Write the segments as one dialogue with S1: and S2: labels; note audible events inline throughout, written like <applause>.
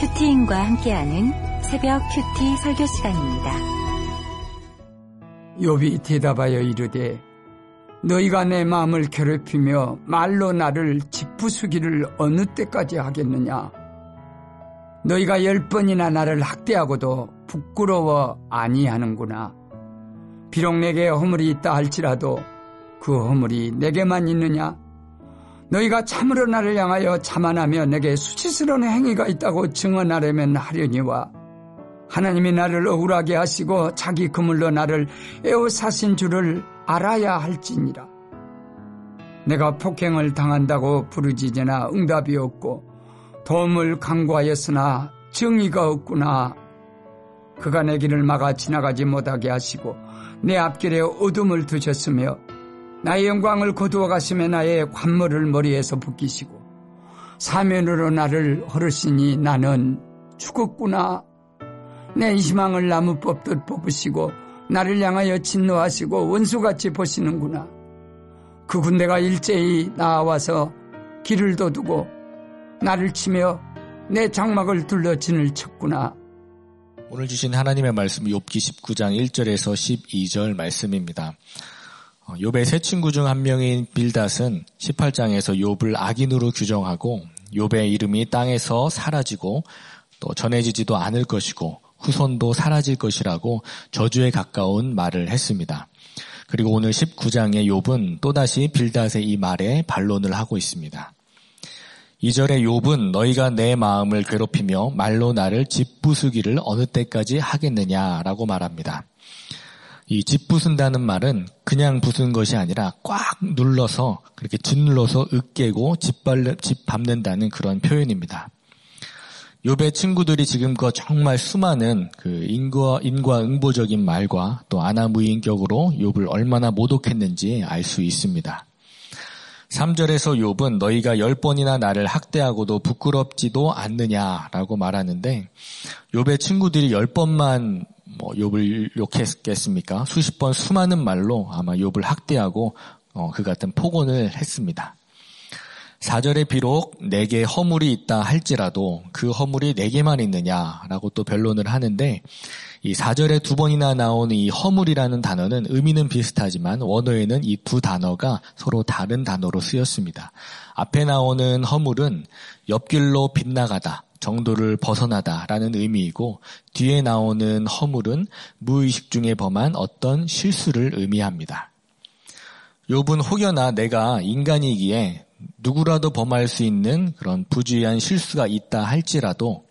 S1: 큐티인과 함께하는 새벽 큐티 설교 시간입니다.
S2: 욥이 대답하여 이르되 너희가 내 마음을 괴롭히며 말로 나를 짓부수기를 어느 때까지 하겠느냐? 너희가 열 번이나 나를 학대하고도 부끄러워 아니하는구나. 비록 내게 허물이 있다 할지라도 그 허물이 내게만 있느냐 너희가 참으로 나를 향하여 자만하며 내게 수치스러운 행위가 있다고 증언하려면 하려니와 하나님이 나를 억울하게 하시고 자기 그물로 나를 에워사신 줄을 알아야 할지니라. 내가 폭행을 당한다고 부르짖으나 응답이 없고 도움을 강구하였으나 정의가 없구나. 그가 내 길을 막아 지나가지 못하게 하시고 내 앞길에 어둠을 두셨으며 나의 영광을 거두어 가시며 나의 관물을 머리에서 벗기시고 사면으로 나를 허르시니 나는 죽었구나. 내 희망을 나무 뽑듯 뽑으시고 나를 향하여 진노하시고 원수같이 보시는구나. 그 군대가 일제히 나와서 길을 도두고 나를 치며 내 장막을 둘러 진을 쳤구나.
S3: 오늘 주신 하나님의 말씀 욥기 19장 1절에서 12절 말씀입니다. 어, 욥의 세 친구 중 한 명인 빌닷은 18장에서 욥을 악인으로 규정하고 욥의 이름이 땅에서 사라지고 또 전해지지도 않을 것이고 후손도 사라질 것이라고 저주에 가까운 말을 했습니다. 그리고 오늘 19장의 욥은 또다시 빌닷의 이 말에 반론을 하고 있습니다. 2절의 욥은 너희가 내 마음을 괴롭히며 말로 나를 짓부수기를 어느 때까지 하겠느냐라고 말합니다. 이 짓부순다는 말은 그냥 부순 것이 아니라 꽉 눌러서 그렇게 짓눌러서 으깨고 짓밟는다는 그런 표현입니다. 욥의 친구들이 지금껏 정말 수많은 그 인과 인과 응보적인 말과 또 아나무인격으로 욥을 얼마나 모독했는지 알 수 있습니다. 3절에서 욥은 너희가 열 번이나 나를 학대하고도 부끄럽지도 않느냐라고 말하는데 욥의 친구들이 열 번만 뭐 욥을 욕했겠습니까? 수십 번 수많은 말로 아마 욥을 학대하고 어, 그 같은 폭언을 했습니다. 4절에 비록 내게 허물이 있다 할지라도 그 허물이 내게만 있느냐라고 또 변론을 하는데 이 4절에 두 번이나 나오는 이 허물이라는 단어는 의미는 비슷하지만 원어에는 이 두 단어가 서로 다른 단어로 쓰였습니다. 앞에 나오는 허물은 옆길로 빗나가다, 정도를 벗어나다라는 의미이고 뒤에 나오는 허물은 무의식 중에 범한 어떤 실수를 의미합니다. 욥은 혹여나 내가 인간이기에 누구라도 범할 수 있는 그런 부주의한 실수가 있다 할지라도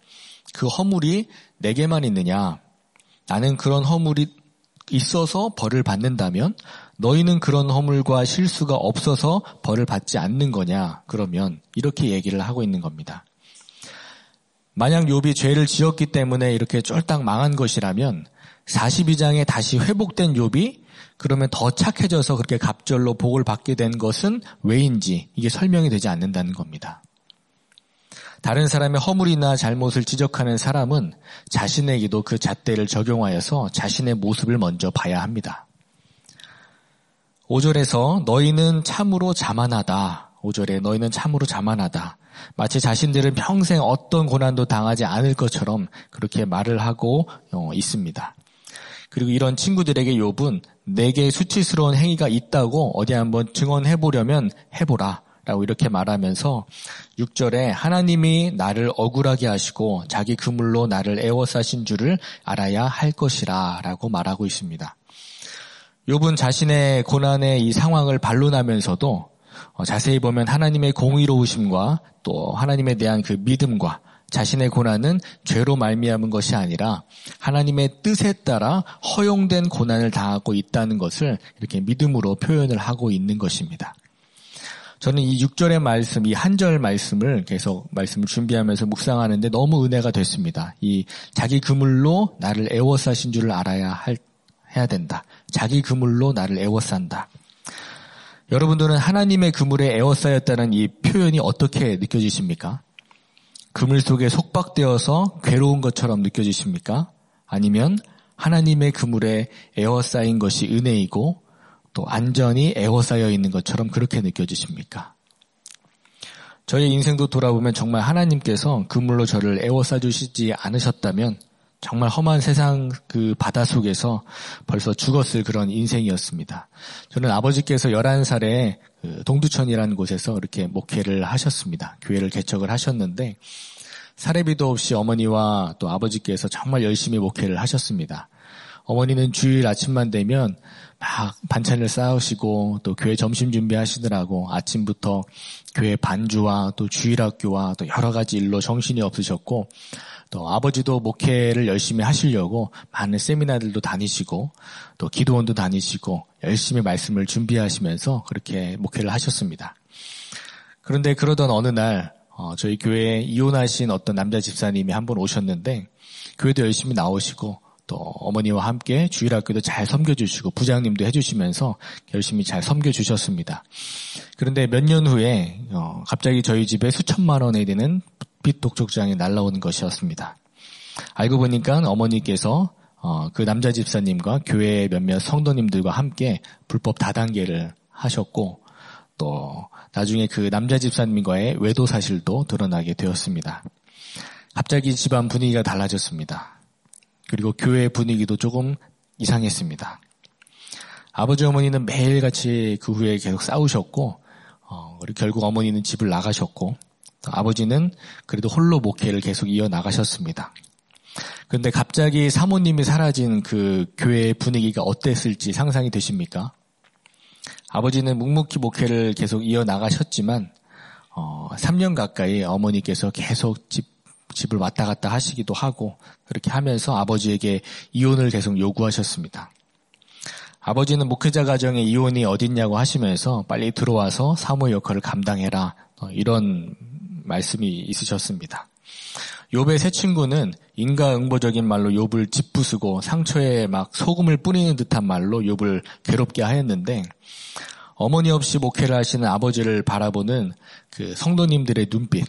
S3: 그 허물이 내게만 있느냐? 나는 그런 허물이 있어서 벌을 받는다면 너희는 그런 허물과 실수가 없어서 벌을 받지 않는 거냐? 그러면 이렇게 얘기를 하고 있는 겁니다. 만약 욥이 죄를 지었기 때문에 이렇게 쫄딱 망한 것이라면 42장에 다시 회복된 욥이 그러면 더 착해져서 그렇게 갑절로 복을 받게 된 것은 왜인지 이게 설명이 되지 않는다는 겁니다. 다른 사람의 허물이나 잘못을 지적하는 사람은 자신에게도 그 잣대를 적용하여서 자신의 모습을 먼저 봐야 합니다. 5절에서 너희는 참으로 자만하다. 5절에 너희는 참으로 자만하다. 마치 자신들은 평생 어떤 고난도 당하지 않을 것처럼 그렇게 말을 하고 어, 있습니다. 그리고 이런 친구들에게 욥은 내게 수치스러운 행위가 있다고 어디 한번 증언해 보려면 해보라. 라고 이렇게 말하면서 6절에 하나님이 나를 억울하게 하시고 자기 그물로 나를 애워싸신 줄을 알아야 할 것이라 라고 말하고 있습니다. 욥은 자신의 고난의 이 상황을 반론하면서도 어, 자세히 보면 하나님의 공의로우심과 또 하나님에 대한 그 믿음과 자신의 고난은 죄로 말미암은 것이 아니라 하나님의 뜻에 따라 허용된 고난을 당하고 있다는 것을 이렇게 믿음으로 표현을 하고 있는 것입니다. 저는 이 6절의 말씀, 이 한 절 말씀을 계속 말씀을 준비하면서 묵상하는데 너무 은혜가 됐습니다. 이 자기 그물로 나를 애워싸신 줄을 알아야 할, 해야 된다. 자기 그물로 나를 애워싼다. 여러분들은 하나님의 그물에 애워싸였다는 이 표현이 어떻게 느껴지십니까? 그물 속에 속박되어서 괴로운 것처럼 느껴지십니까? 아니면 하나님의 그물에 에워싸인 것이 은혜이고 또 안전히 에워싸여 있는 것처럼 그렇게 느껴지십니까? 저의 인생도 돌아보면 정말 하나님께서 그물로 저를 애워싸 주시지 않으셨다면 정말 험한 세상 그 바다 속에서 벌써 죽었을 그런 인생이었습니다. 저는 아버지께서 11살에 그 동두천이라는 곳에서 이렇게 목회를 하셨습니다. 교회를 개척을 하셨는데 사례비도 없이 어머니와 또 아버지께서 정말 열심히 목회를 하셨습니다. 어머니는 주일 아침만 되면 막 반찬을 쌓으시고 또 교회 점심 준비하시느라고 아침부터 교회 반주와 또 주일학교와 또 여러 가지 일로 정신이 없으셨고 또 아버지도 목회를 열심히 하시려고 많은 세미나들도 다니시고 또 기도원도 다니시고 열심히 말씀을 준비하시면서 그렇게 목회를 하셨습니다. 그런데 그러던 어느 날 어, 저희 교회에 이혼하신 어떤 남자 집사님이 한번 오셨는데 교회도 열심히 나오시고 또 어머니와 함께 주일학교도 잘 섬겨주시고 부장님도 해주시면서 열심히 잘 섬겨주셨습니다. 그런데 몇 년 후에 어, 갑자기 저희 집에 수천만 원에 되는 빚 독촉장이 날라오는 것이었습니다. 알고 보니까 어머니께서 어, 그 남자 집사님과 교회 몇몇 성도님들과 함께 불법 다단계를 하셨고 또 나중에 그 남자 집사님과의 외도 사실도 드러나게 되었습니다. 갑자기 집안 분위기가 달라졌습니다. 그리고 교회 분위기도 조금 이상했습니다. 아버지 어머니는 매일같이 그 후에 계속 싸우셨고 어, 결국 어머니는 집을 나가셨고 아버지는 그래도 홀로 목회를 계속 이어 나가셨습니다. 그런데 갑자기 사모님이 사라진 그 교회의 분위기가 어땠을지 상상이 되십니까? 아버지는 묵묵히 목회를 계속 이어 나가셨지만 어, 3년 가까이 어머니께서 계속 집 집을 왔다 갔다 하시기도 하고 그렇게 하면서 아버지에게 이혼을 계속 요구하셨습니다. 아버지는 목회자 가정의 이혼이 어딨냐고 하시면서 빨리 들어와서 사모 역할을 감당해라 어, 이런 말씀이 있으셨습니다. 욥의 세 친구는 인과응보적인 말로 욥을 짓부수고 상처에 막 소금을 뿌리는 듯한 말로 욥을 괴롭게 하였는데 어머니 없이 목회를 하시는 아버지를 바라보는 그 성도님들의 눈빛,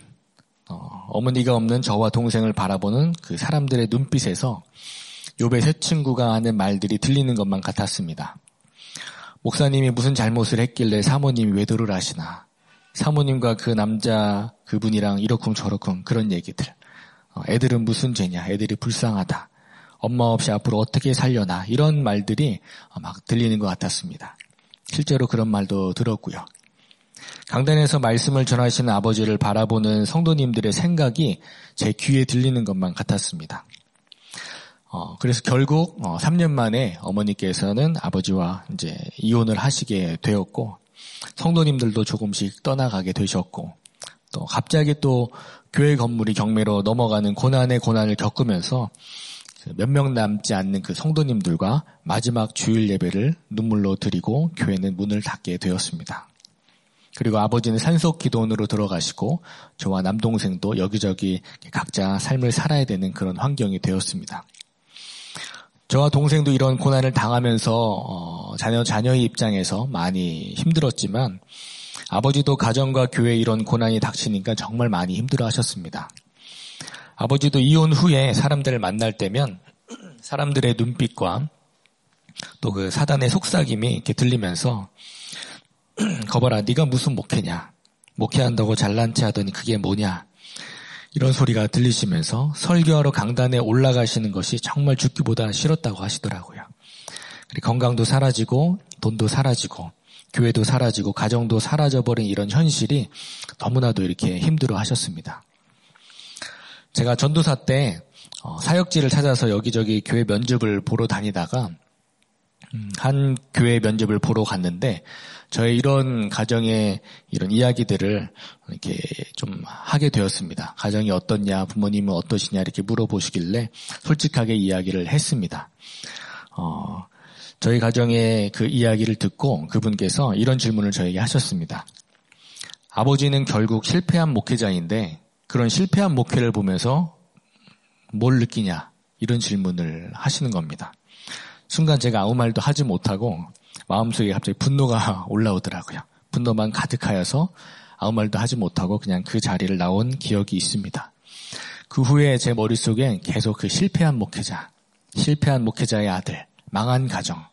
S3: 어머니가 없는 저와 동생을 바라보는 그 사람들의 눈빛에서 욥의 새 친구가 하는 말들이 들리는 것만 같았습니다. 목사님이 무슨 잘못을 했길래 사모님이 외도를 하시나? 사모님과 그 남자 그분이랑 이러쿵 저러쿵 그런 얘기들. 어, 애들은 무슨 죄냐? 애들이 불쌍하다. 엄마 없이 앞으로 어떻게 살려나? 이런 말들이 막 들리는 것 같았습니다. 실제로 그런 말도 들었고요. 강단에서 말씀을 전하시는 아버지를 바라보는 성도님들의 생각이 제 귀에 들리는 것만 같았습니다. 어, 그래서 결국 어, 3년 만에 어머니께서는 아버지와 이제 이혼을 하시게 되었고 성도님들도 조금씩 떠나가게 되셨고 또 갑자기 또 교회 건물이 경매로 넘어가는 고난의 고난을 겪으면서 그 몇명 남지 않는 그 성도님들과 마지막 주일 예배를 눈물로 드리고 교회는 문을 닫게 되었습니다. 그리고 아버지는 산속 기도원으로 들어가시고 저와 남동생도 여기저기 각자 삶을 살아야 되는 그런 환경이 되었습니다. 저와 동생도 이런 고난을 당하면서 어, 자녀 자녀의 입장에서 많이 힘들었지만 아버지도 가정과 교회 이런 고난이 닥치니까 정말 많이 힘들어 하셨습니다. 아버지도 이혼 후에 사람들을 만날 때면 사람들의 눈빛과 또 그 사단의 속삭임이 이렇게 들리면서 <clears throat> 거봐라 네가 무슨 목회냐 목회한다고 잘난 체 하더니 그게 뭐냐 이런 소리가 들리시면서 설교하러 강단에 올라가시는 것이 정말 죽기보다 싫었다고 하시더라고요. 건강도 사라지고 돈도 사라지고 교회도 사라지고 가정도 사라져버린 이런 현실이 너무나도 이렇게 힘들어 하셨습니다. 제가 전도사 때 어, 사역지를 찾아서 여기저기 교회 면접을 보러 다니다가 음, 한 교회 면접을 보러 갔는데 저의 이런 가정의 이런 이야기들을 이렇게 좀 하게 되었습니다. 가정이 어떻냐, 부모님은 어떠시냐 이렇게 물어보시길래 솔직하게 이야기를 했습니다. 어, 저희 가정의 그 이야기를 듣고 그분께서 이런 질문을 저에게 하셨습니다. 아버지는 결국 실패한 목회자인데 그런 실패한 목회를 보면서 뭘 느끼냐 이런 질문을 하시는 겁니다. 순간 제가 아무 말도 하지 못하고 마음속에 갑자기 분노가 <laughs> 올라오더라고요. 분노만 가득하여서 아무 말도 하지 못하고 그냥 그 자리를 나온 기억이 있습니다. 그 후에 제 머릿속에 계속 그 실패한 목회자, 실패한 목회자의 아들, 망한 가정,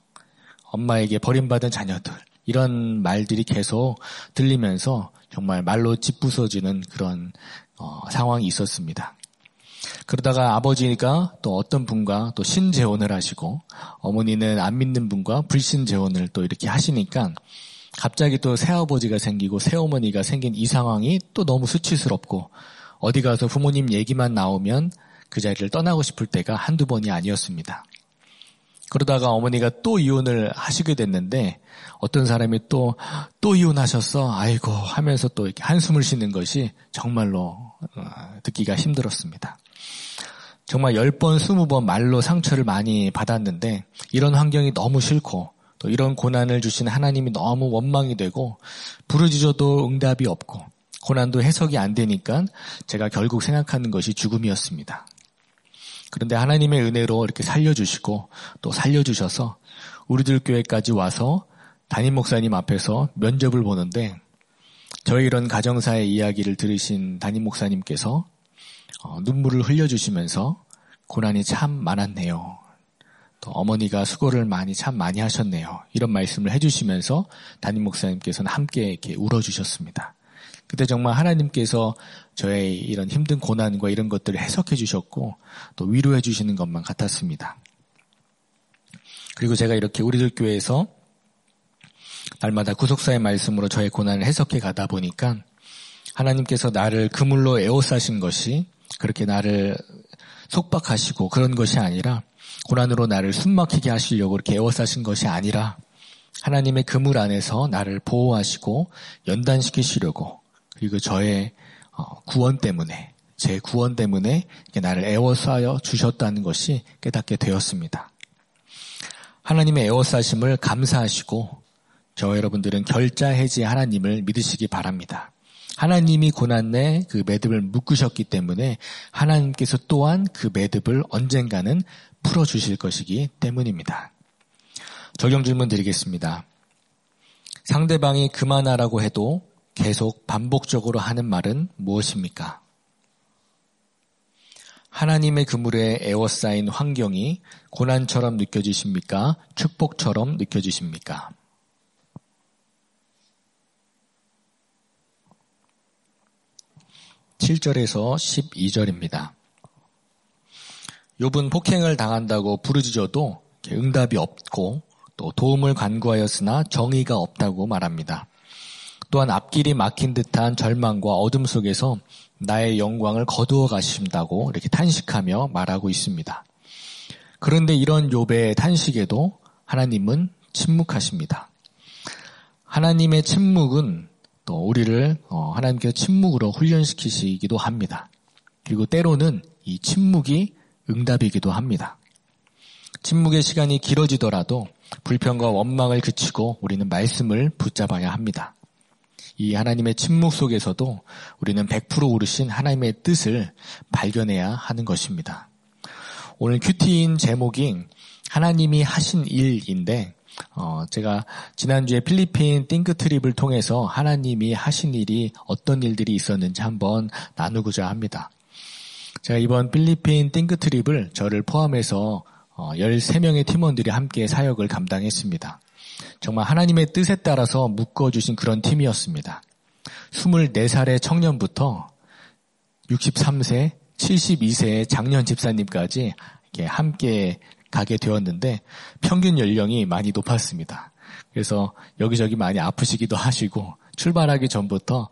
S3: 엄마에게 버림받은 자녀들, 이런 말들이 계속 들리면서 정말 말로 짓부서지는 그런 어, 상황이 있었습니다. 그러다가 아버지가 또 어떤 분과 또 신재혼을 하시고 어머니는 안 믿는 분과 불신재혼을 또 이렇게 하시니까 갑자기 또 새아버지가 생기고 새어머니가 생긴 이 상황이 또 너무 수치스럽고 어디 가서 부모님 얘기만 나오면 그 자리를 떠나고 싶을 때가 한두 번이 아니었습니다. 그러다가 어머니가 또 이혼을 하시게 됐는데 어떤 사람이 또, 또 이혼하셨어? 아이고 하면서 또 이렇게 한숨을 쉬는 것이 정말로 어, 듣기가 힘들었습니다. 정말 10번, 20번 말로 상처를 많이 받았는데 이런 환경이 너무 싫고 또 이런 고난을 주신 하나님이 너무 원망이 되고 부르짖어도 응답이 없고 고난도 해석이 안 되니까 제가 결국 생각하는 것이 죽음이었습니다. 그런데 하나님의 은혜로 이렇게 살려주시고 또 살려주셔서 우리들 교회까지 와서 담임 목사님 앞에서 면접을 보는데 저희 이런 가정사의 이야기를 들으신 담임 목사님께서 어, 눈물을 흘려주시면서 고난이 참 많았네요. 또 어머니가 수고를 많이 참 많이 하셨네요. 이런 말씀을 해주시면서 담임 목사님께서는 함께 이렇게 울어주셨습니다. 그때 정말 하나님께서 저의 이런 힘든 고난과 이런 것들을 해석해 주셨고 또 위로해 주시는 것만 같았습니다. 그리고 제가 이렇게 우리들 교회에서 날마다 구속사의 말씀으로 저의 고난을 해석해 가다 보니까 하나님께서 나를 그물로 에워싸신 것이 그렇게 나를 속박하시고 그런 것이 아니라 고난으로 나를 숨막히게 하시려고 이렇게 에워싸신 것이 아니라 하나님의 그물 안에서 나를 보호하시고 연단시키시려고 그리고 저의 어, 구원 때문에 제 구원 때문에 나를 에워싸여 주셨다는 것이 깨닫게 되었습니다. 하나님의 에워싸심을 감사하시고 저 여러분들은 결자해지 하나님을 믿으시기 바랍니다. 하나님이 고난의 그 매듭을 묶으셨기 때문에 하나님께서 또한 그 매듭을 언젠가는 풀어주실 것이기 때문입니다. 적용 질문 드리겠습니다. 상대방이 그만하라고 해도 계속 반복적으로 하는 말은 무엇입니까? 하나님의 그물에 에워싸인 환경이 고난처럼 느껴지십니까? 축복처럼 느껴지십니까? 7절에서 12절입니다. 욥은 폭행을 당한다고 부르짖어도 응답이 없고 또 도움을 간구하였으나 정의가 없다고 말합니다. 또한 앞길이 막힌 듯한 절망과 어둠 속에서 나의 영광을 거두어 가신다고 이렇게 탄식하며 말하고 있습니다. 그런데 이런 욥의 탄식에도 하나님은 침묵하십니다. 하나님의 침묵은 또 우리를 어, 하나님께서 침묵으로 훈련시키시기도 합니다. 그리고 때로는 이 침묵이 응답이기도 합니다. 침묵의 시간이 길어지더라도 불평과 원망을 그치고 우리는 말씀을 붙잡아야 합니다. 이 하나님의 침묵 속에서도 우리는 100% 오르신 하나님의 뜻을 발견해야 하는 것입니다. 오늘 큐티인 제목이 하나님이 하신 일인데 어, 제가 지난주에 필리핀 띵크 트립을 통해서 하나님이 하신 일이 어떤 일들이 있었는지 한번 나누고자 합니다. 제가 이번 필리핀 띵크 트립을 저를 포함해서 어, 13명의 팀원들이 함께 사역을 감당했습니다. 정말 하나님의 뜻에 따라서 묶어주신 그런 팀이었습니다. 24살의 청년부터 63세, 72세의 장년 집사님까지 함께 가게 되었는데 평균 연령이 많이 높았습니다. 그래서 여기저기 많이 아프시기도 하시고 출발하기 전부터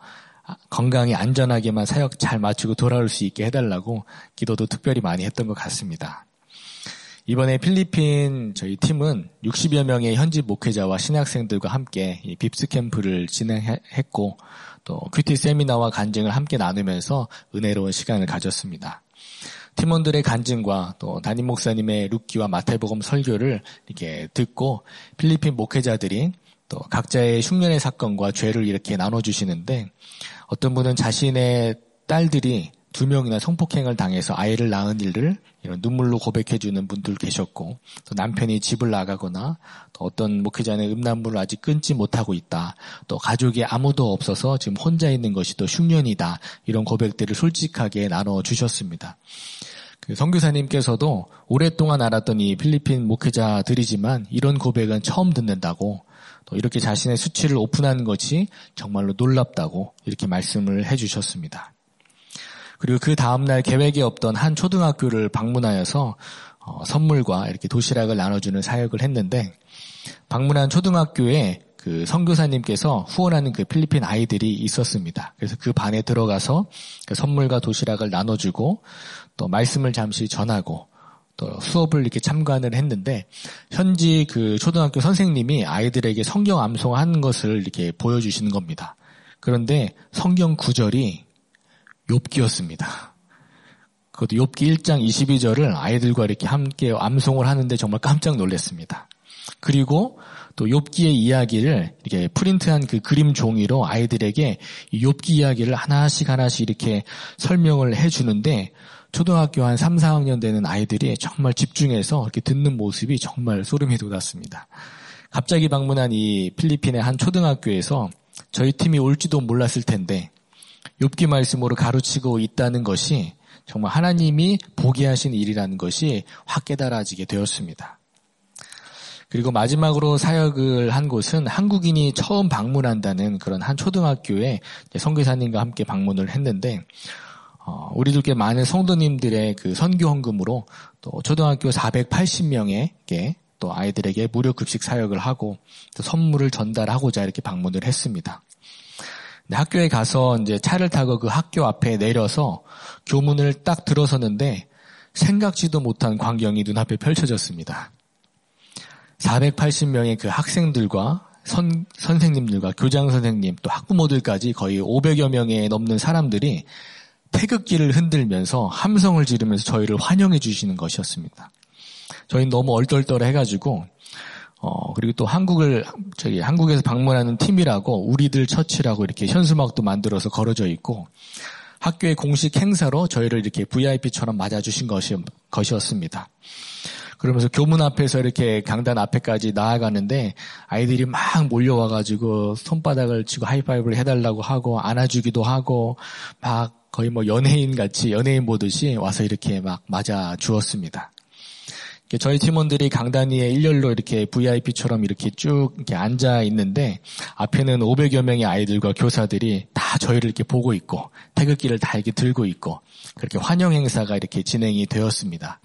S3: 건강히 안전하게만 사역 잘 마치고 돌아올 수 있게 해달라고 기도도 특별히 많이 했던 것 같습니다. 이번에 필리핀 저희 팀은 60여 명의 현지 목회자와 신학생들과 함께 빕스 캠프를 진행했고 또 큐티 세미나와 간증을 함께 나누면서 은혜로운 시간을 가졌습니다. 팀원들의 간증과 또 담임 목사님의 루키와 마태복음 설교를 이렇게 듣고 필리핀 목회자들이 또 각자의 흉년의 사건과 죄를 이렇게 나눠주시는데 어떤 분은 자신의 딸들이 두 명이나 성폭행을 당해서 아이를 낳은 일을 이런 눈물로 고백해주는 분들 계셨고 또 남편이 집을 나가거나 또 어떤 목회자는 음란물을 아직 끊지 못하고 있다 또 가족이 아무도 없어서 지금 혼자 있는 것이 또 흉년이다 이런 고백들을 솔직하게 나눠 주셨습니다. 그 성교사님께서도 오랫동안 알았던 이 필리핀 목회자들이지만 이런 고백은 처음 듣는다고 또 이렇게 자신의 수치를 오픈하는 것이 정말로 놀랍다고 이렇게 말씀을 해주셨습니다. 그리고 그 다음날 계획에 없던 한 초등학교를 방문하여서 어, 선물과 이렇게 도시락을 나눠주는 사역을 했는데 방문한 초등학교에 그 선교사님께서 후원하는 그 필리핀 아이들이 있었습니다. 그래서 그 반에 들어가서 그 선물과 도시락을 나눠주고 또 말씀을 잠시 전하고 또 수업을 이렇게 참관을 했는데 현지 그 초등학교 선생님이 아이들에게 성경 암송하는 것을 이렇게 보여주시는 겁니다. 그런데 성경 구절이 욥기였습니다. 그것도 욥기 1장 22절을 아이들과 이렇게 함께 암송을 하는데 정말 깜짝 놀랐습니다. 그리고 또 욥기의 이야기를 이렇게 프린트한 그 그림 종이로 아이들에게 욥기 이야기를 하나씩 하나씩 이렇게 설명을 해 주는데 초등학교 한 3, 4학년 되는 아이들이 정말 집중해서 이렇게 듣는 모습이 정말 소름이 돋았습니다. 갑자기 방문한 이 필리핀의 한 초등학교에서 저희 팀이 올지도 몰랐을 텐데 욥기 말씀으로 가르치고 있다는 것이 정말 하나님이 보게 하신 일이라는 것이 확 깨달아지게 되었습니다. 그리고 마지막으로 사역을 한 곳은 한국인이 처음 방문한다는 그런 한 초등학교에 선교사님과 함께 방문을 했는데 어, 우리들께 많은 성도님들의 그 선교 헌금으로 또 초등학교 480명에게 또 아이들에게 무료 급식 사역을 하고 또 선물을 전달하고자 이렇게 방문을 했습니다. 학교에 가서 이제 차를 타고 그 학교 앞에 내려서 교문을 딱 들어섰는데 생각지도 못한 광경이 눈앞에 펼쳐졌습니다. 480명의 그 학생들과 선, 선생님들과 교장 선생님 또 학부모들까지 거의 500여 명에 넘는 사람들이 태극기를 흔들면서 함성을 지르면서 저희를 환영해 주시는 것이었습니다. 저희는 너무 얼떨떨해 가지고 어, 그리고 또 한국을, 저기, 한국에서 방문하는 팀이라고, 우리들 처치라고 이렇게 현수막도 만들어서 걸어져 있고, 학교의 공식 행사로 저희를 이렇게 VIP처럼 맞아주신 것이, 것이었습니다. 그러면서 교문 앞에서 이렇게 강단 앞에까지 나아가는데, 아이들이 막 몰려와가지고, 손바닥을 쥐고 하이파이브를 해달라고 하고, 안아주기도 하고, 막 거의 뭐 연예인 같이, 연예인 보듯이 와서 이렇게 막 맞아 주었습니다. 저희 팀원들이 강단 위에 일렬로 이렇게 VIP처럼 이렇게 쭉 이렇게 앉아 있는데 앞에는 500여 명의 아이들과 교사들이 다 저희를 이렇게 보고 있고 태극기를 다 이렇게 들고 있고 그렇게 환영 행사가 이렇게 진행이 되었습니다.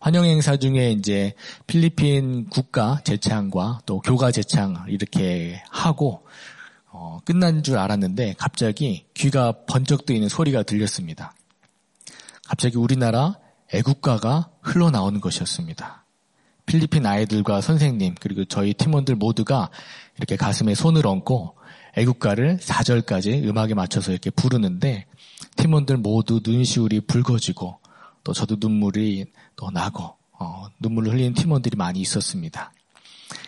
S3: 환영 행사 중에 이제 필리핀 국가 제창과 또 교가 제창 이렇게 하고 어, 끝난 줄 알았는데 갑자기 귀가 번쩍 뜨이는 소리가 들렸습니다. 갑자기 우리나라 애국가가 흘러나오는 것이었습니다. 필리핀 아이들과 선생님 그리고 저희 팀원들 모두가 이렇게 가슴에 손을 얹고 애국가를 4절까지 음악에 맞춰서 이렇게 부르는데 팀원들 모두 눈시울이 붉어지고 또 저도 눈물이 또 나고 어, 눈물을 흘리는 팀원들이 많이 있었습니다.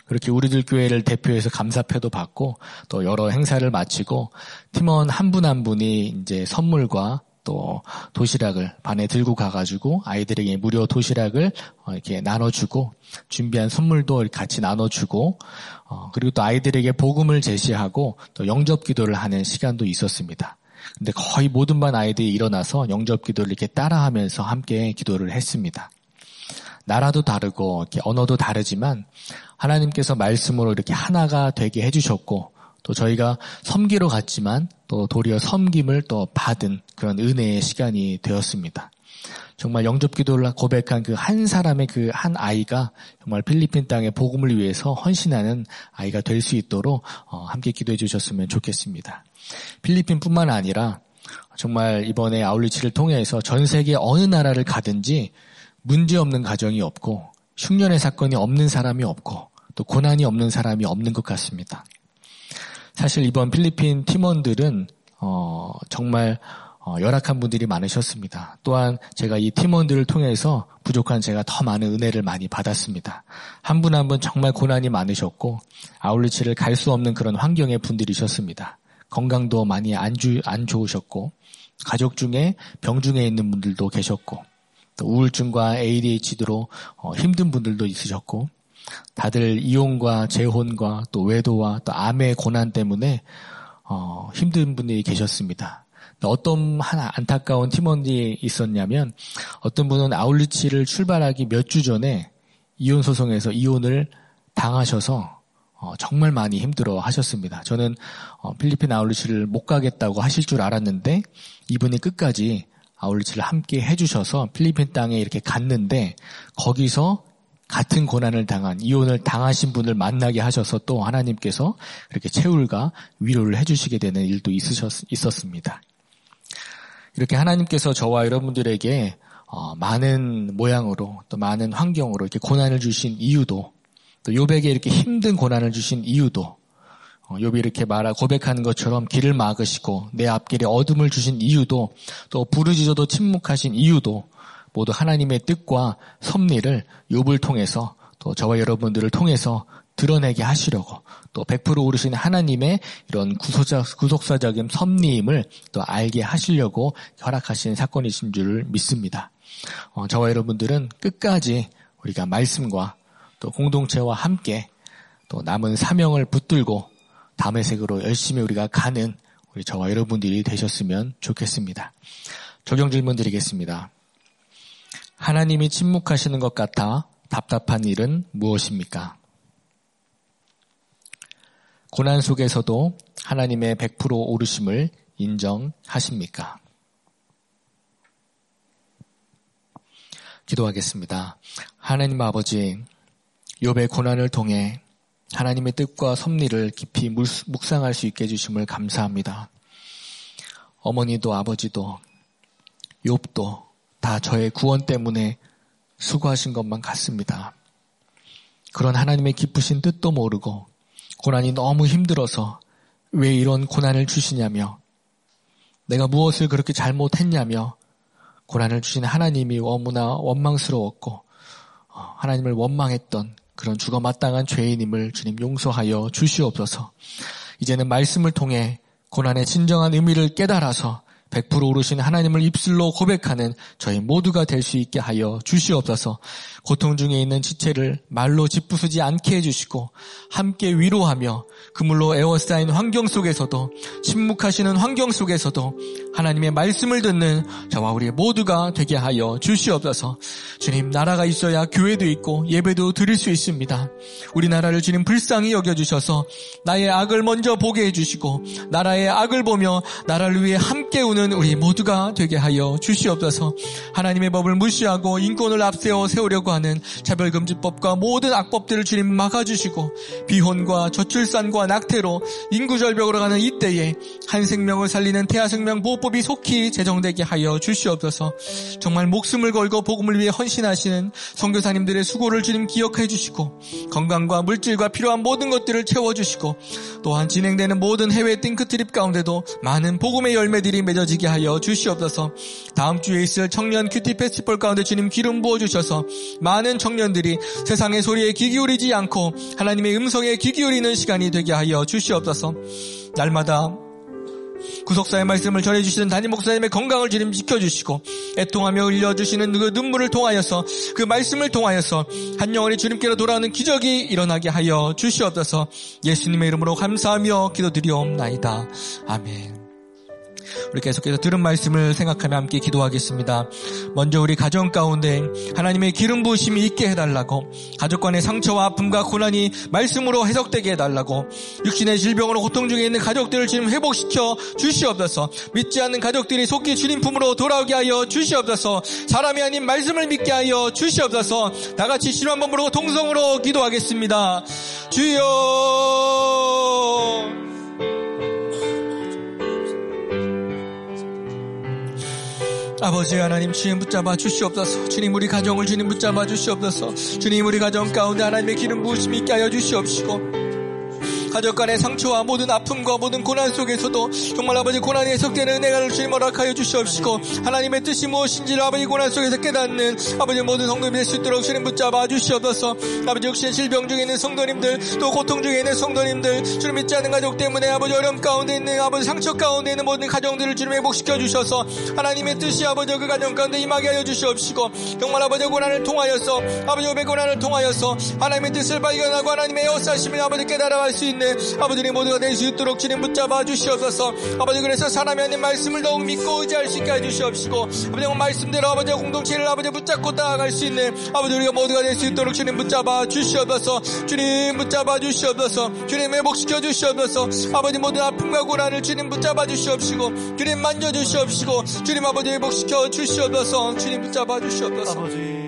S3: 그렇게 우리들 교회를 대표해서 감사패도 받고 또 여러 행사를 마치고 팀원 한 분한 한 분이 이제 선물과 또 도시락을 반에 들고 가가지고 아이들에게 무료 도시락을 어, 이렇게 나눠주고 준비한 선물도 같이 나눠주고 어, 그리고 또 아이들에게 복음을 제시하고 또 영접 기도를 하는 시간도 있었습니다. 근데 거의 모든 반 아이들이 일어나서 영접 기도를 이렇게 따라하면서 함께 기도를 했습니다. 나라도 다르고 언어도 다르지만 하나님께서 말씀으로 이렇게 하나가 되게 해주셨고 또 저희가 섬기러 갔지만 또 도리어 섬김을 또 받은 그런 은혜의 시간이 되었습니다. 정말 영접 기도를 고백한 그 한 사람의 그 한 아이가 정말 필리핀 땅의 복음을 위해서 헌신하는 아이가 될 수 있도록 어, 함께 기도해 주셨으면 좋겠습니다. 필리핀뿐만 아니라 정말 이번에 아울리치를 통해서 전 세계 어느 나라를 가든지 문제 없는 가정이 없고 흉년의 사건이 없는 사람이 없고 또 고난이 없는 사람이 없는 것 같습니다. 사실 이번 필리핀 팀원들은 어, 정말 어, 열악한 분들이 많으셨습니다. 또한 제가 이 팀원들을 통해서 부족한 제가 더 많은 은혜를 많이 받았습니다. 한 분 한 분 정말 고난이 많으셨고 아울리치를 갈 수 없는 그런 환경의 분들이셨습니다. 건강도 많이 안, 주, 안 좋으셨고 가족 중에 병중에 있는 분들도 계셨고 또 우울증과 ADHD로 어, 힘든 분들도 있으셨고 다들 이혼과 재혼과 또 외도와 또 암의 고난 때문에 어, 힘든 분들이 계셨습니다. 어떤 하나 안타까운 팀원들이 있었냐면 어떤 분은 아울리치를 출발하기 몇 주 전에 이혼 소송에서 이혼을 당하셔서
S4: 어, 정말 많이 힘들어 하셨습니다. 저는 어, 필리핀 아울리치를 못 가겠다고 하실 줄 알았는데 이분이 끝까지 아울리치를 함께 해주셔서 필리핀 땅에 이렇게 갔는데 거기서 같은 고난을 당한 이혼을 당하신 분을 만나게 하셔서 또 하나님께서 그렇게 채울과 위로를 해주시게 되는 일도 있으셨, 있었습니다. 이렇게 하나님께서 저와 여러분들에게 어, 많은 모양으로 또 많은 환경으로 이렇게 고난을 주신 이유도 또 요백에 이렇게 힘든 고난을 주신 이유도 어, 욥이 이렇게 말하 고백하는 것처럼 길을 막으시고 내 앞길에 어둠을 주신 이유도 또 부르짖어도 침묵하신 이유도 모두 하나님의 뜻과 섭리를 욥을 통해서 또 저와 여러분들을 통해서 드러내게 하시려고 또 100% 오르신 하나님의 이런 구속사, 구속사적인 섭리임을 또 알게 하시려고 허락하신 사건이신 줄 믿습니다. 어, 저와 여러분들은 끝까지 우리가 말씀과 또 공동체와 함께 또 남은 사명을 붙들고 담의색으로 열심히 우리가 가는 우리 저와 여러분들이 되셨으면 좋겠습니다. 적용 질문 드리겠습니다. 하나님이 침묵하시는 것 같아 답답한 일은 무엇입니까? 고난 속에서도 하나님의 100% 오르심을 인정하십니까? 기도하겠습니다. 하나님 아버지, 욥의 고난을 통해 하나님의 뜻과 섭리를 깊이 묵상할 수 있게 해주심을 감사합니다. 어머니도 아버지도 욥도 다 저의 구원 때문에 수고하신 것만 같습니다. 그런 하나님의 기쁘신 뜻도 모르고 고난이 너무 힘들어서 왜 이런 고난을 주시냐며 내가 무엇을 그렇게 잘못했냐며 고난을 주신 하나님이 너무나 원망스러웠고 어, 하나님을 원망했던 그런 죽어 마땅한 죄인임을 주님 용서하여 주시옵소서. 이제는 말씀을 통해 고난의 진정한 의미를 깨달아서 100% 오르신 하나님을 입술로 고백하는 저희 모두가 될 수 있게 하여 주시옵소서. 고통 중에 있는 지체를 말로 짚부수지 않게 해주시고 함께 위로하며 그물로 에워싸인 환경 속에서도 침묵하시는 환경 속에서도 하나님의 말씀을 듣는 저와 우리 모두가 되게 하여 주시옵소서. 주님 나라가 있어야 교회도 있고 예배도 드릴 수 있습니다. 우리나라를 주님 불쌍히 여겨주셔서 나의 악을 먼저 보게 해주시고 나라의 악을 보며 나라를 위해 함께 우는 우리 모두가 되게 하여 주시옵소서. 하나님의 법을 무시하고 인권을 앞세워 세우려고 하는 차별금지법과 모든 악법들을 주님 막아주시고 비혼과 저출산과 낙태로 인구절벽으로 가는 이때에 한 생명을 살리는 태아생명 보호법이 속히 제정되게 하여 주시옵소서. 정말 목숨을 걸고 복음을 위해 헌신하시는 선교사님들의 수고를 주님 기억해 주시고 건강과 물질과 필요한 모든 것들을 채워주시고 또한 진행되는 모든 해외 띵크트립 가운데도 많은 복음의 열매들이 맺어지게 하여 주시옵소서. 다음 주에 있을 청년 큐티 페스티벌 가운데 주님 기름 부어주셔서 많은 청년들이 세상의 소리에 귀 기울이지 않고 하나님의 음성에 귀 기울이는 시간이 되게 하여 주시옵소서. 날마다 구속사의 말씀을 전해주시는 담임 목사님의 건강을 주님 지켜주시고 애통하며 흘려주시는 그 눈물을 통하여서 그 말씀을 통하여서 한 영혼이 주님께로 돌아오는 기적이 일어나게 하여 주시옵소서 예수님의 이름으로 감사하며 기도드리옵나이다. 아멘. 우리 계속해서 들은 말씀을 생각하며 함께 기도하겠습니다. 먼저 우리 가정 가운데 하나님의 기름 부으심이 있게 해달라고 가족 간의 상처와 아픔과 고난이 말씀으로 해석되게 해달라고 육신의 질병으로 고통 중에 있는 가족들을 지금 회복시켜 주시옵소서 믿지 않는 가족들이 속히 주님 품으로 돌아오게 하여 주시옵소서 사람이 아닌 말씀을 믿게 하여 주시옵소서 다같이 시로 한번 부르고 동성으로 기도하겠습니다. 주여 아버지 하나님 주님 붙잡아 주시옵소서. 주님 우리 가정을 주님 붙잡아 주시옵소서. 주님 우리 가정 가운데 하나님의 기름 부으심이 있게 하여 주시옵시고 가족 간의 상처와 모든 아픔과 모든 고난 속에서도 정말 아버지 고난이 해석되는 은혜를 주님 허락하여 주시옵시고 하나님의 뜻이 무엇인지를 아버지 고난 속에서 깨닫는 아버지 모든 성도님 될수 있도록 주님 붙잡아 주시옵소서. 아버지 역시 질병 중에 있는 성도님들 또 고통 중에 있는 성도님들 주님 믿지 않는 가족 때문에 아버지 어려움 가운데 있는 아버지 상처 가운데 있는 모든 가정들을 주님 회복시켜 주셔서 하나님의 뜻이 아버지 그 가정 가운데 임하게 하여 주시옵시고 정말 아버지 고난을 통하여서 아버지 오백 고난을 통하여서 하나님의 뜻을 발견하고 하나님의 여사심을 아버지 깨달아 갈 수 있는 있는 아버지님 모두가 될 수 있도록 주님 붙잡아 주시옵소서. 아버지 그래서 사람이 하는 말씀을 더욱 믿고 의지할 수 있게 해주시옵시고 아버지 말씀대로 아버지 공동체를 아버지 붙잡고 나아갈 수 있는 아버지 우리가 모두가 될 수 있도록 주님 붙잡아 주시옵소서. 주님 붙잡아 주시옵소서. 주님 회복시켜 주시옵소서. 아버지 모든 아픔과 고난을 주님 붙잡아 주시옵시고 주님 만져 주시옵시고 주님 아버지 회복시켜 주시옵소서. 주님 붙잡아 주시옵소서. 아버지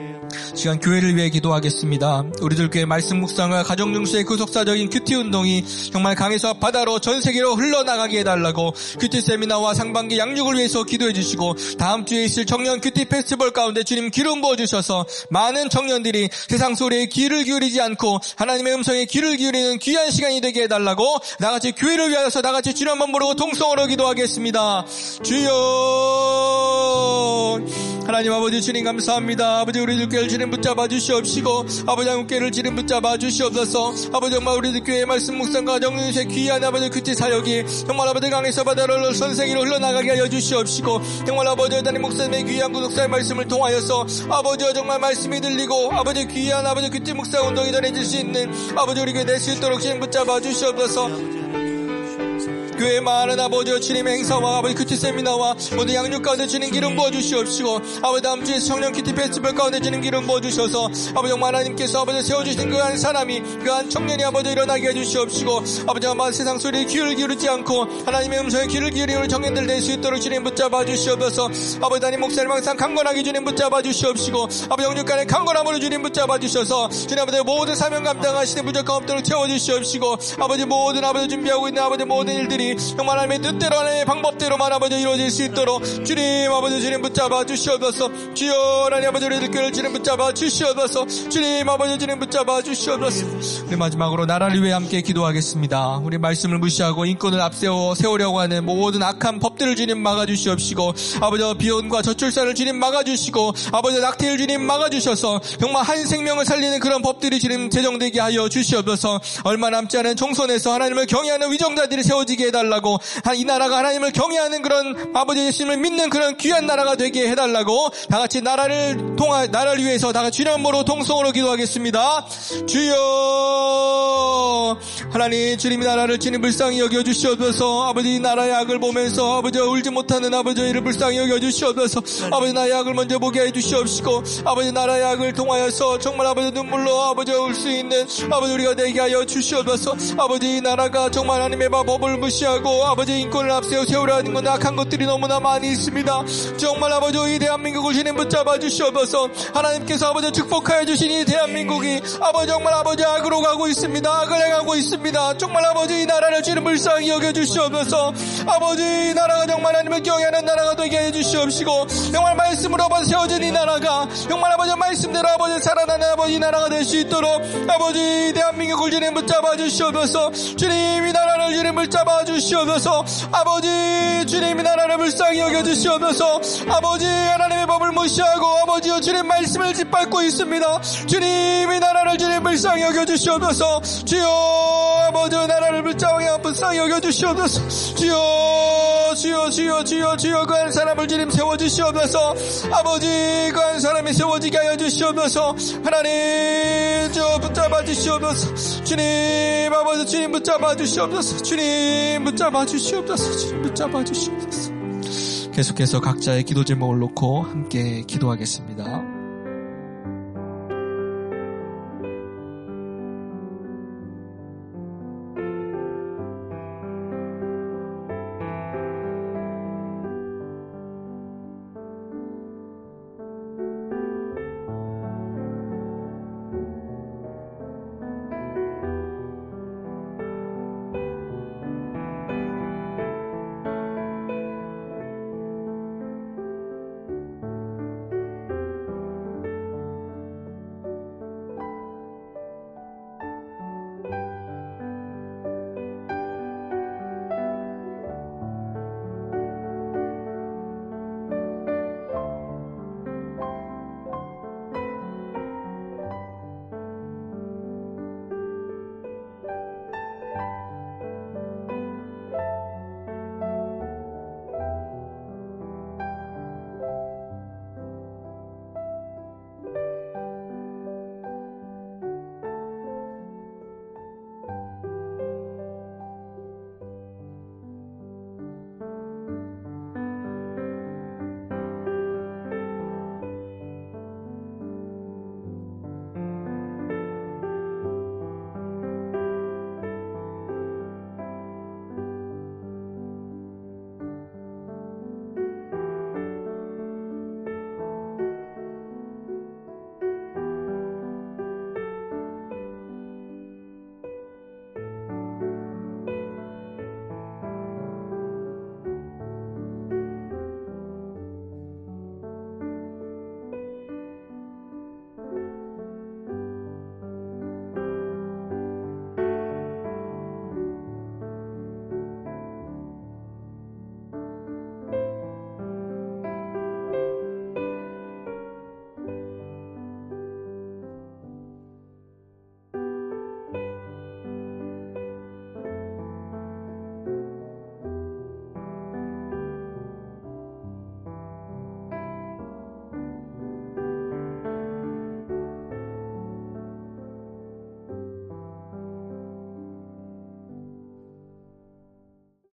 S4: 시간 교회를 위해 기도하겠습니다. 우리들 교회 말씀 묵상과 가정 중수의 구속사적인 QT 운동이 정말 강에서 바다로 전 세계로 흘러나가게 해달라고 QT 세미나와 상반기 양육을 위해서 기도해 주시고 다음 주에 있을 청년 QT 페스티벌 가운데 주님 기름 부어 주셔서 많은 청년들이 세상 소리에 귀를 기울이지 않고 하나님의 음성에 귀를 기울이는 귀한 시간이 되게 해달라고 다 같이 교회를 위하여서 다 같이 주님 한번 부르고 통성으로 기도하겠습니다. 주여 하나님 아버지 주님 감사합니다. 아버지 우리들 교회를 주님 붙잡아 주시옵시고 아버지 한국교회를 주님 붙잡아 주시옵소서. 아버지 정말 우리들 교회 말씀 묵상 과 정윤의 귀한 아버지 그치 사역이 정말 아버지 강에서 바다를 선생이로 흘러나가게 하여 주시옵시고 정말 아버지 하나님 목사님의 귀한 구독사의 말씀을 통하여서 아버지와 정말 말씀이 들리고 아버지 귀한 아버지 그치 묵상 운동이 전해질 수 있는 아버지 우리 교회 될수 있도록 주님 붙잡아 주시옵소서 교회 많은 아버지와 주님 행사와 아버지 QT 세미나와 모든 양육 가운데 주님 기름 부어 주시옵시고 아버지 다음 주에 청년 QT 페스티벌 가운데 주님 기름 부어 주셔서 아버지 정말 하나님께서 아버지 세워 주신 그 한 사람이 그 한 청년이 아버지 일어나게 해 주시옵시고 아버지 아마 세상 소리에 귀를 기울이지 않고 하나님의 음성에 귀를 기울이는 청년들 될 수 있도록 주님 붙잡아 주시옵소서. 아버지 하나님 목사님 항상 강건하게 주님 붙잡아 주시옵시고 아버지 영육간에 강건함으로 주님 붙잡아 주셔서 주님 아버지 모든 사명 감당하시는 부족함 없도록 채워 주시옵시고 아버지 모든 아버지 준비하고 있는 아버지 모든 일들이 정말 하나님의 뜻대로 하나님의 방법대로만 아버지 이루어질 수 있도록 주님 아버지 주님 붙잡아 주시옵소서. 주여 하나님 아버지 우리들 교회를 주님 붙잡아 주시옵소서. 주님 아버지 주님 붙잡아 주시옵소서. 우리 마지막으로 나라를 위해 함께 기도하겠습니다. 우리 말씀을 무시하고 인권을 앞세워 세우려고 하는 모든 악한 법들을 주님 막아주시옵시고 아버지 비혼과 저출산을 주님 막아주시고 아버지 낙태를 주님 막아주셔서 정말 한 생명을 살리는 그런 법들이 주님 제정되게 하여 주시옵소서. 얼마 남지 않은 총선에서 하나님을 경외하는 위정자들이 세워지게 해달라고 이 나라가 하나님을 경외하는 그런 아버지 예수님을 믿는 그런 귀한 나라가 되게 해달라고 다 같이 나라를 통하 나라를 위해서 다 같이 주님으로 동성으로 기도하겠습니다. 주여! 하나님 주님이 나라를 주님 불쌍히 여겨 주시옵소서. 아버지 나라의 악을 보면서 아버지 울지 못하는 아버지 이를 불쌍히 여겨 주시옵소서. 아버지 나의 악을 먼저 보게 해 주시옵시고 아버지 나라의 악을 통하여서 정말 아버지 눈물로 아버지 울 수 있는 아버지 우리가 되게 하여 주시옵소서. 아버지 나라가 정말 하나님의 법을 무시 하고 아버지 인권을 앞세워 세우라는 건 악한 것들이 너무나 많이 있습니다. 정말 아버지 이 대한민국을 주님 붙잡아 주시옵소서. 하나님께서 아버지 축복하여 주신 이 대한민국이 아버지 정말 아버지 악으로 가고 있습니다. 악을 행하고 있습니다. 정말 아버지 이 나라를 주님 불쌍히 여겨 주시옵소서. 아버지 이 나라가 정말 하나님을 경외하는 나라가 되게 해 주시옵시고 정말 말씀으로 세워진 이 나라가 정말 아버지 말씀대로 아버지 살아나는 아버지 이 나라가 될 수 있도록 아버지 대한민국을 주님 붙잡아 주시옵소서. 주님 이 나라를 주님 붙잡아 주시옵소서. 아버지 주님 이 나라를 불쌍히 여겨 주시옵소서. 아버지 하나님의 법을 무시하고 아버지여 주님 말씀을 짓밟고 있습니다. 주님 이 나라를 주님 불쌍히 여겨 주시옵소서. 주여 아버지 나라를 불쌍히 불쌍히 여겨 주시옵소서. 주여 주여 주여 주여 주여 그 한 사람을 주님 세워 주시옵소서. 아버지 그 한 사람이 세워지게 하여 주시옵소서. 하나님 저 붙잡아 주시옵소서. 주님 아버지 주님 붙잡아 주시옵소서. 주님 붙잡아 주시옵소서. 주님 붙잡아 주시옵소서. 계속해서 각자의 기도 제목을 놓고 함께 기도하겠습니다.